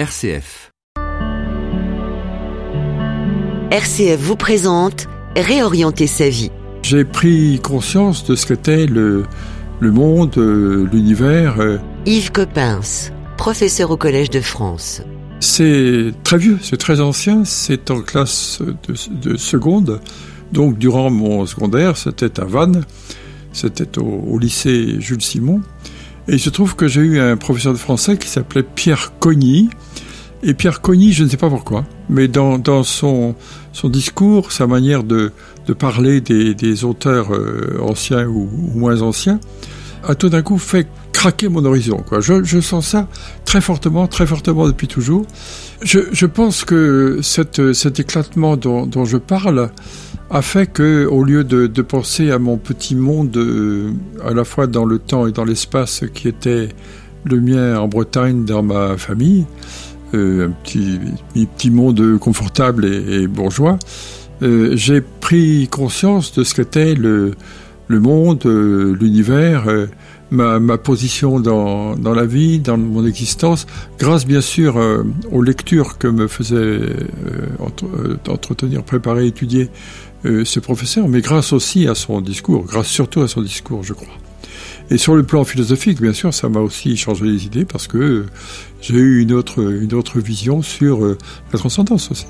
RCF. RCF vous présente Réorienter sa vie. J'ai pris conscience de ce qu'était le, le monde, euh, l'univers. euh. Yves Coppens, professeur au Collège de France. C'est très vieux, c'est très ancien, c'est en classe de, de seconde. Donc durant mon secondaire, c'était à Vannes, c'était au, au lycée Jules Simon. Et il se trouve que j'ai eu un professeur de français qui s'appelait Pierre Cogny. Et Pierre Cogny, je ne sais pas pourquoi, mais dans, dans son, son discours, sa manière de, de parler des, des auteurs euh, anciens ou, ou moins anciens, a tout d'un coup fait craquer mon horizon. Je, sens ça très fortement, très fortement depuis toujours. Je, pense que cet éclatement dont, je parle a fait que, au lieu de, penser à mon petit monde, euh, à la fois dans le temps et dans l'espace qui était le mien en Bretagne, dans ma famille, euh, un petit, monde confortable et, et bourgeois, euh, j'ai pris conscience de ce qu'était le, le monde, euh, l'univers, euh, ma, position dans, dans la vie, dans mon existence, grâce bien sûr euh, aux lectures que me faisait entre- entretenir, préparer, étudier ce professeur, mais grâce aussi à son discours, grâce surtout à son discours, je crois. Et sur le plan philosophique, bien sûr, ça m'a aussi changé les idées parce que j'ai eu une autre, une autre vision sur la transcendance aussi.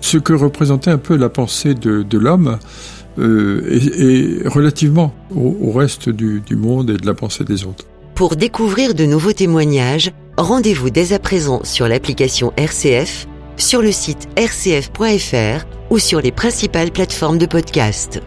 Ce que représentait un peu la pensée de, de l'homme euh, et, relativement au, reste du monde et de la pensée des autres. Pour découvrir de nouveaux témoignages, rendez-vous dès à présent sur l'application RCF, sur le site rcf.fr ou sur les principales plateformes de podcast.